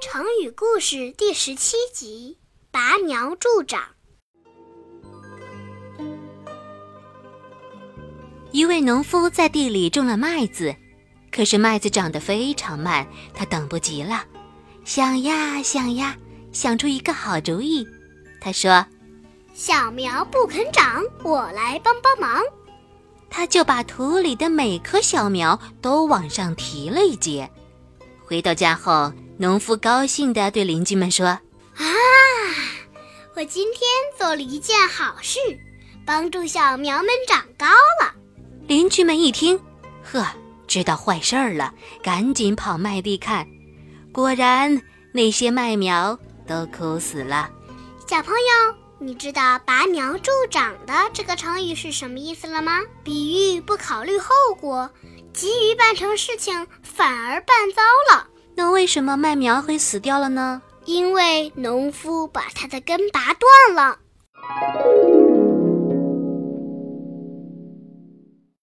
成语故事第十七集：拔苗助长。一位农夫在地里种了麦子，可是麦子长得非常慢，他等不及了，想呀想呀，想出一个好主意。他说：“小苗不肯长，我来帮帮忙。”他就把土里的每棵小苗都往上提了一截。回到家后，农夫高兴地对邻居们说：“啊，我今天做了一件好事，帮助小苗们长高了。”邻居们一听，呵，知道坏事儿了，赶紧跑麦地看。果然，那些麦苗都枯死了。小朋友，你知道“拔苗助长”的这个成语是什么意思了吗？比喻不考虑后果，急于办成事情，反而办糟了。那为什么麦苗会死掉了呢？因为农夫把它的根拔断了。